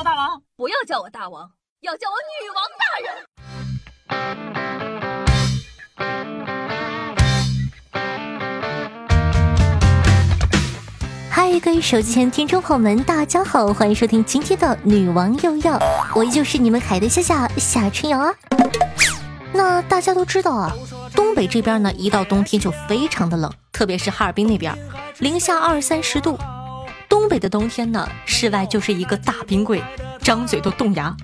大王，不要叫我大王，要叫我女王大人。嗨，各位手机前听众朋友们，大家好，欢迎收听今天的女王又要，我依旧是你们可爱的夏夏夏春瑶啊。那大家都知道啊，东北这边呢，一到冬天就非常的冷，特别是哈尔滨那边，零下二三十度。东北的冬天呢，室外就是一个大冰柜，张嘴都冻牙。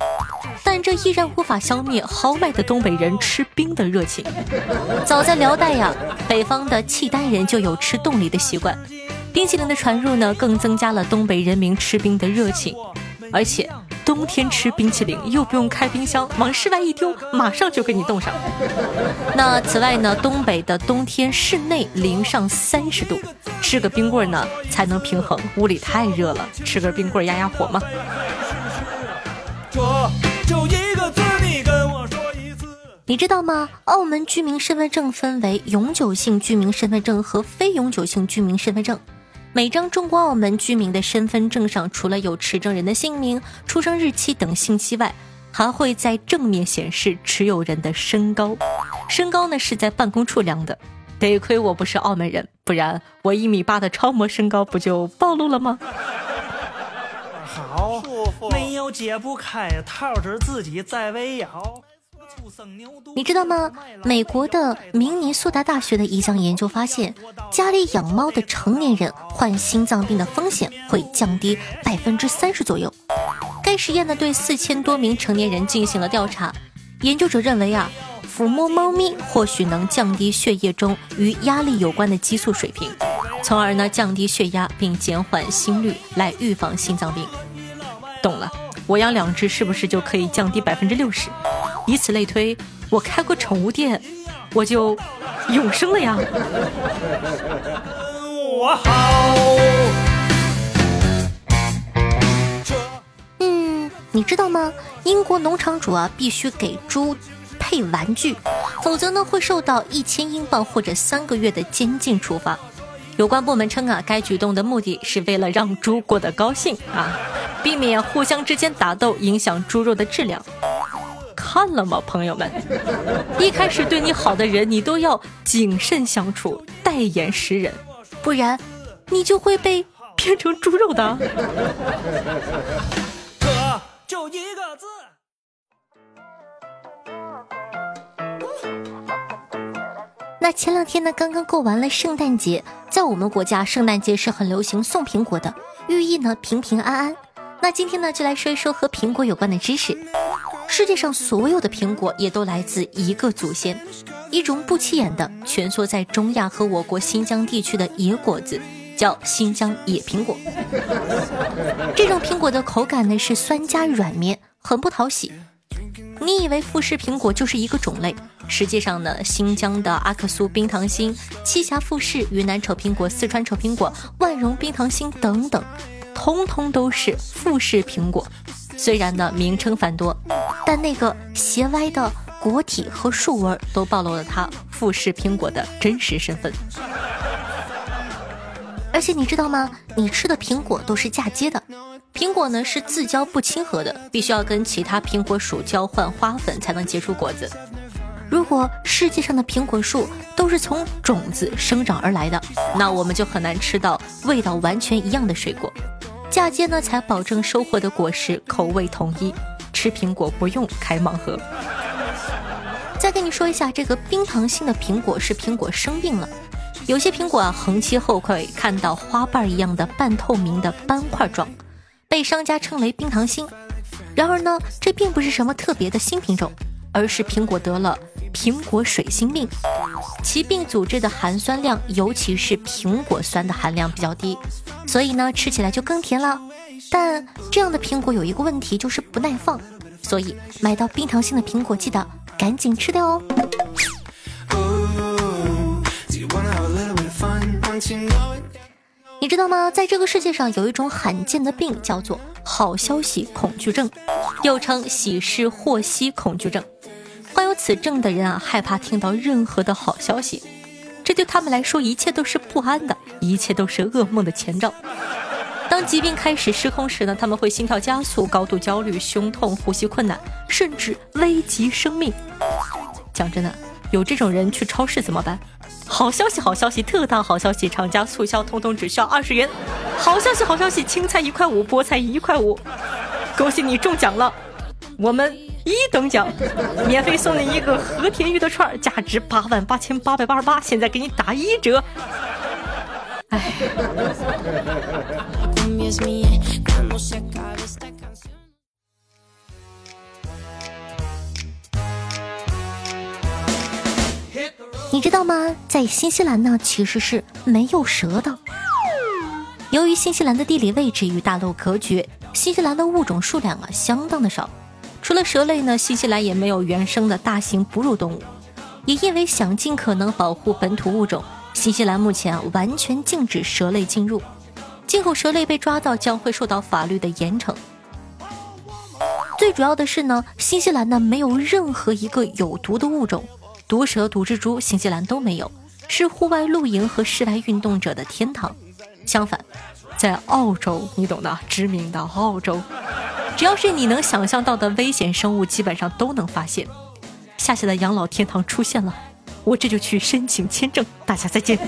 但这依然无法消灭豪迈的东北人吃冰的热情。早在辽代呀，北方的契丹人就有吃冻梨的习惯。冰淇淋的传入呢，更增加了东北人民吃冰的热情，而且冬天吃冰淇淋又不用开冰箱，往室外一丢，马上就给你冻上。那此外呢，东北的冬天室内零上三十度，吃个冰棍呢才能平衡，屋里太热了，吃根冰棍压压火嘛。你知道吗？澳门居民身份证分为永久性居民身份证和非永久性居民身份证。每张中国澳门居民的身份证上，除了有持证人的姓名、出生日期等信息外，还会在正面显示持有人的身高。身高呢是在办公处量的，得亏我不是澳门人，不然我一米八的超模身高不就暴露了吗？好，没有解不开套子，自己在围绕。你知道吗？美国的明尼苏达大学的一项研究发现，家里养猫的成年人患心脏病的风险会降低百分之三十左右。该实验呢，对四千多名成年人进行了调查。研究者认为啊，抚摸猫咪或许能降低血液中与压力有关的激素水平，从而呢降低血压并减缓心率，来预防心脏病。懂了，我养两只是不是就可以降低百分之六十？以此类推，我开过宠物店，我就永生了呀！我好。嗯，你知道吗？英国农场主啊，必须给猪配玩具，否则呢会受到一千英镑或者三个月的监禁处罚。有关部门称啊，该举动的目的是为了让猪过得高兴啊，避免互相之间打斗，影响猪肉的质量。看了吗，朋友们？一开始对你好的人，你都要谨慎相处，待言识人，不然你就会被变成猪肉的。可就一个字。那前两天呢，刚刚过完了圣诞节，在我们国家，圣诞节是很流行送苹果的，寓意呢平平安安。那今天呢，就来说一说和苹果有关的知识。世界上所有的苹果也都来自一个祖先，一种不起眼的蜷缩在中亚和我国新疆地区的野果子，叫新疆野苹果。这种苹果的口感呢是酸加软绵，很不讨喜。你以为富士苹果就是一个种类，实际上呢，新疆的阿克苏冰糖心、栖霞富士、云南丑苹果、四川丑苹果、万荣冰糖心等等，通通都是富士苹果。虽然呢名称繁多，但那个斜歪的果体和树纹都暴露了它富士苹果的真实身份。而且你知道吗？你吃的苹果都是嫁接的，苹果呢是自交不亲和的，必须要跟其他苹果树交换花粉才能结出果子。如果世界上的苹果树都是从种子生长而来的，那我们就很难吃到味道完全一样的水果。嫁接呢，才保证收获的果实口味统一。吃苹果不用开盲盒。再跟你说一下，这个冰糖心的苹果是苹果生病了。有些苹果啊，横切后会看到花瓣一样的半透明的斑块状，被商家称为冰糖心。然而呢，这并不是什么特别的新品种，而是苹果得了苹果水心病。其病组织的含酸量，尤其是苹果酸的含量比较低。所以呢，吃起来就更甜了。但这样的苹果有一个问题，就是不耐放。所以买到冰糖心的苹果，记得赶紧吃掉哦。你知道吗？在这个世界上有一种罕见的病，叫做好消息恐惧症，又称喜事祸息恐惧症。患有此症的人啊，害怕听到任何的好消息。这对他们来说，一切都是不安的，一切都是噩梦的前兆。当疾病开始失控时呢，他们会心跳加速、高度焦虑、胸痛、呼吸困难，甚至危及生命。讲真的，有这种人去超市怎么办？好消息，好消息，特大好消息！厂家促销，通通只需要二十元。好消息，好消息，青菜一块五，菠菜一块五。恭喜你中奖了！我们一等奖，免费送你一个和田玉的串，价值八万八千八百八十八，现在给你打一折。哎。你知道吗？在新西兰呢，其实是没有蛇的。由于新西兰的地理位置与大陆隔绝，新西兰的物种数量啊相当的少。除了蛇类呢，新西兰也没有原生的大型哺乳动物。也因为想尽可能保护本土物种，新西兰目前完全禁止蛇类进入。进口蛇类被抓到将会受到法律的严惩。最主要的是呢，新西兰呢没有任何一个有毒的物种。毒蛇、毒蜘蛛，新西兰都没有，是户外露营和室外运动者的天堂。相反，在澳洲，你懂的，知名的澳洲，只要是你能想象到的危险生物，基本上都能发现。夏夏的养老天堂出现了，我这就去申请签证。大家再见。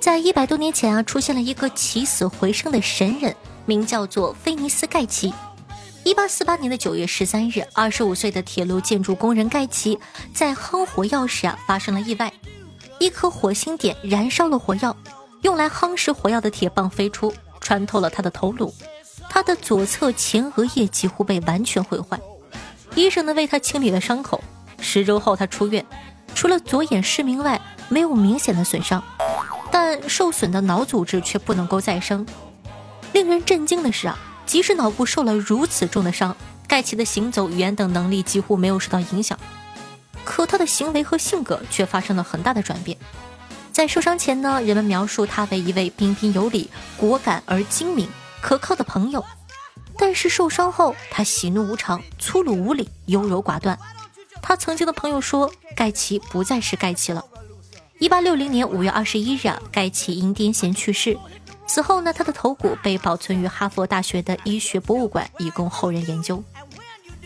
在一百多年前啊，出现了一个起死回生的神人。名叫做菲尼斯盖奇。一八四八年的九月十三日，二十五岁的铁路建筑工人盖奇在夯火药时啊发生了意外，一颗火星点燃烧了火药，用来夯实火药的铁棒飞出，穿透了他的头颅，他的左侧前额叶几乎被完全毁坏。医生呢为他清理了伤口，十周后他出院，除了左眼失明外，没有明显的损伤，但受损的脑组织却不能够再生。令人震惊的是啊，即使脑部受了如此重的伤，盖奇的行走、语言等能力几乎没有受到影响，可他的行为和性格却发生了很大的转变。在受伤前呢，人们描述他为一位彬彬有礼、果敢而精明、可靠的朋友，但是受伤后，他喜怒无常、粗鲁无礼、优柔寡断。他曾经的朋友说，盖奇不再是盖奇了。一八六零年五月二十一日，盖奇因癫痫去世。死后呢，他的头骨被保存于哈佛大学的医学博物馆，以供后人研究。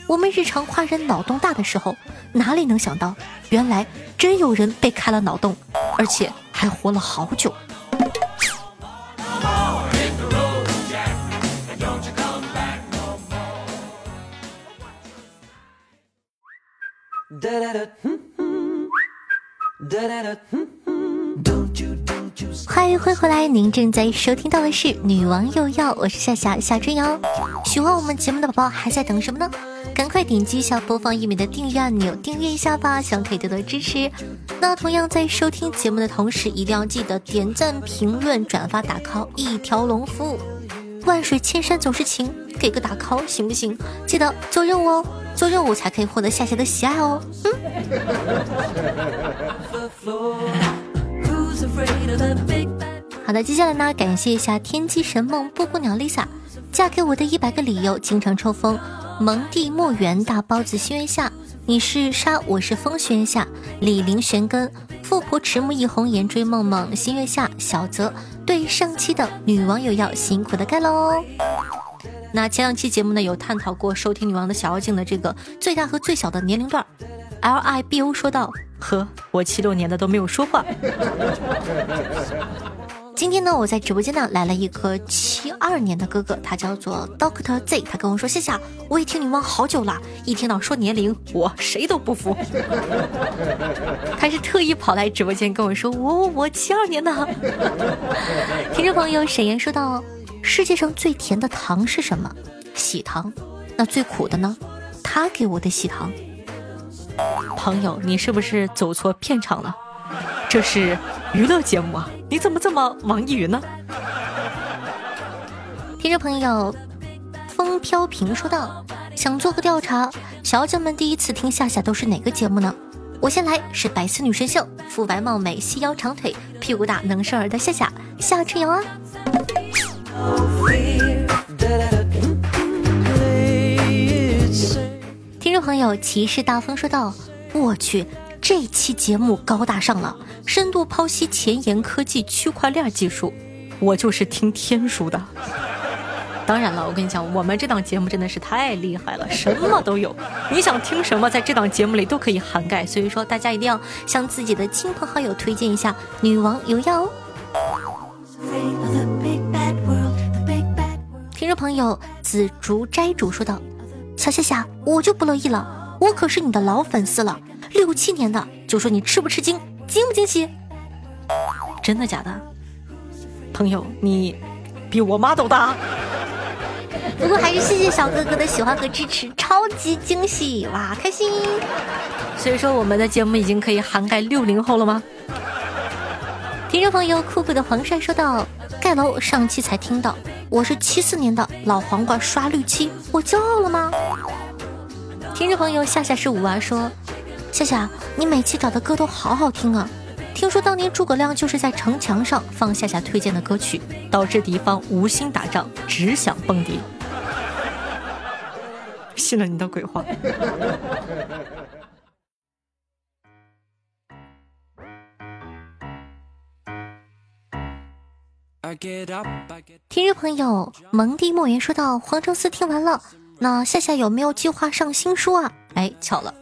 我们日常夸人脑洞大的时候，哪里能想到，原来真有人被开了脑洞，而且还活了好久。欢迎欢迎回来，您正在收听到的是《女王又要》，我是夏夏夏春瑶。喜欢我们节目的宝宝还在等什么呢？赶快点击一下播放页面的订阅按钮，订阅一下吧，希望可以多多支持。那同样在收听节目的同时，一定要记得点赞、评论、转发、打 call，一条龙服务。万水千山总是情，给个打 call 行不行？记得做任务哦，做任务才可以获得夏夏的喜爱哦。嗯。好的，接下来呢，感谢一下天机神梦布谷鸟 Lisa，嫁给我的一百个理由，经常抽风，蒙蒂墨园大包子心愿下，你是沙，我是风心愿下，李林玄根，富婆迟暮一红颜追梦梦心愿下，小泽对上期的女网友要辛苦的干喽。那前两期节目呢，有探讨过收听女王的小妖精的这个最大和最小的年龄段，L I B O 说道。呵，我七六年的都没有说话。今天呢，我在直播间呢来了一个七二年的哥哥，他叫做 Doctor Z，他跟我说：“谢谢，我也听你们好久了，一听到说年龄，我谁都不服。”他是特意跑来直播间跟我说：“我我七二年的。”听众朋友沈岩说道：“世界上最甜的糖是什么？喜糖。那最苦的呢？他给我的喜糖。”朋友，你是不是走错片场了？这是娱乐节目啊！你怎么这么网易云呢？听众朋友，风飘萍说道：“想做个调查，小姐们第一次听夏夏都是哪个节目呢？我先来，是百思女神秀，肤白貌美，细腰长腿，屁股大能生儿的夏夏夏春瑶啊。听众朋友，骑士大风说道：“我去，这期节目高大上了，深度剖析前沿科技、区块链技术。我就是听天书的。当然了，我跟你讲，我们这档节目真的是太厉害了，什么都有。你想听什么，在这档节目里都可以涵盖。所以说，大家一定要向自己的亲朋好友推荐一下《女王有药》哦。听众朋友紫竹斋主说道：“小夏夏，我就不乐意了，我可是你的老粉丝了，六七年的，就说你吃不吃惊，惊不惊喜？真的假的？朋友，你比我妈都大。”不过还是谢谢小哥哥的喜欢和支持，超级惊喜哇，开心！所以说我们的节目已经可以涵盖六零后了吗？听众朋友酷酷的黄帅说道：“盖楼上期才听到，我是七四年的老黄瓜刷绿漆，我骄傲了吗？”听众朋友夏夏是五娃说：“夏夏，你每期找的歌都好好听啊！听说当年诸葛亮就是在城墙上放夏夏推荐的歌曲，导致敌方无心打仗，只想蹦迪。”信了你的鬼话。听众朋友蒙蒂莫言说到：“黄承思听完了，那夏夏有没有计划上新书啊？”哎，巧了。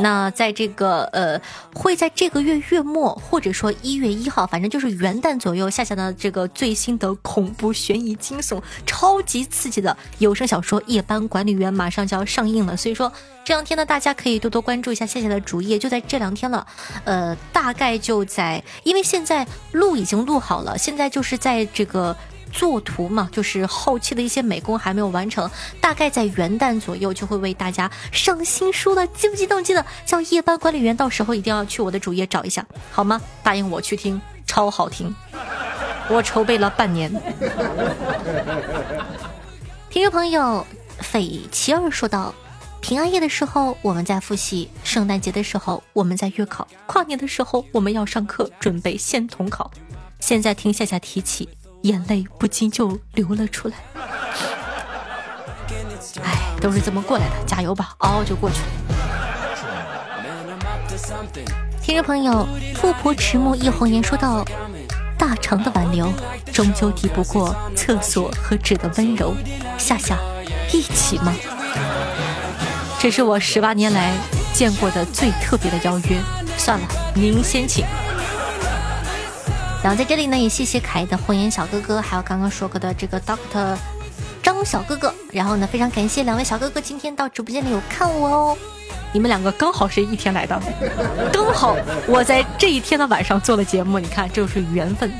那在这个呃，会在这个月月末，或者说一月一号，反正就是元旦左右，夏夏的这个最新的恐怖悬疑惊悚、超级刺激的有声小说《夜班管理员》马上就要上映了。所以说这两天呢，大家可以多多关注一下夏夏的主页，就在这两天了。呃，大概就在，因为现在录已经录好了，现在就是在这个。作图嘛，就是后期的一些美工还没有完成，大概在元旦左右就会为大家上新书了，激不激动？记得叫夜班管理员，到时候一定要去我的主页找一下，好吗？答应我去听，超好听，我筹备了半年。听众朋友，斐奇儿说道：平安夜的时候我们在复习，圣诞节的时候我们在月考，跨年的时候我们要上课准备县统考，现在听夏夏提起。眼泪不禁就流了出来。哎，都是这么过来的，加油吧，熬熬就过去了。听众朋友，富婆迟暮一红颜说道：“大肠的挽留，终究抵不过厕所和纸的温柔。”夏夏，一起吗？这是我十八年来见过的最特别的邀约。算了，您先请。然后在这里呢，也谢谢凯的红颜小哥哥，还有刚刚说过的这个 Doctor 张小哥哥。然后呢，非常感谢两位小哥哥今天到直播间里有看我哦。你们两个刚好是一天来的，刚好我在这一天的晚上做了节目。你看，这就是缘分，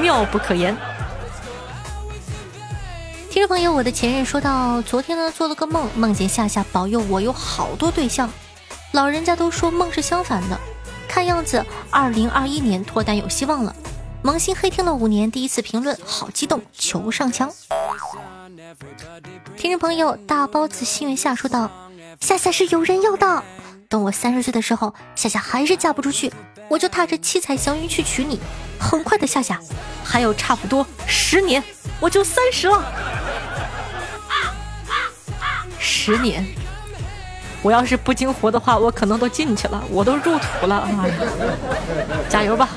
妙不可言。听众朋友，我的前任说到，昨天呢做了个梦，梦见夏夏保佑我有好多对象。老人家都说梦是相反的，看样子二零二一年脱单有希望了。萌新黑听了五年，第一次评论，好激动，求上墙。听众朋友大包子心愿下说道：“夏夏是有人要的，等我三十岁的时候，夏夏还是嫁不出去，我就踏着七彩祥云去娶你。很快的，夏夏，还有差不多十年，我就三十了。十年，我要是不惊活的话，我可能都进去了，我都入土了。哎呀，加油吧！”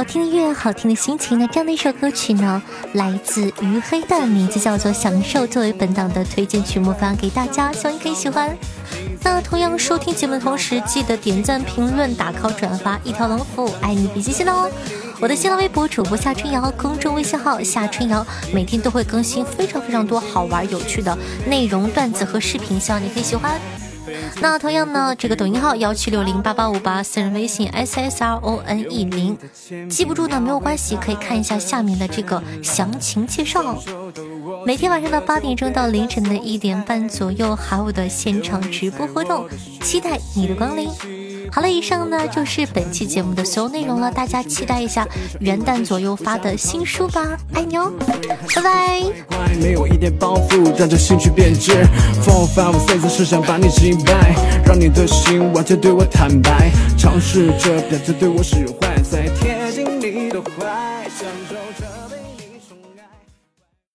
好听的音乐，好听的心情。那这样的一首歌曲呢，来自于黑蛋，名字叫做《享受》，作为本档的推荐曲目发给大家，希望你可以喜欢。那同样收听节目的同时，记得点赞、评论、打 call、转发，一条龙服务，爱你比心心哦！我的新浪微博主播夏春瑶，公众微信号夏春瑶，每天都会更新非常非常多好玩有趣的内容、段子和视频，希望你可以喜欢。那同样呢，这个抖音号幺七六零八八五八，私人微信 s s r o n e 零，记不住呢没有关系，可以看一下下面的这个详情介绍。每天晚上的八点钟到凌晨的一点半左右，还有我的现场直播活动，期待你的光临。好了，以上呢就是本期节目的所有内容了，大家期待一下元旦左右发的新书吧，爱你哦，拜拜。没有一点包袱，让这兴趣变质。Four five six 是想把你击败，让你的心完全对我坦白，尝试着表现对我使坏，在贴，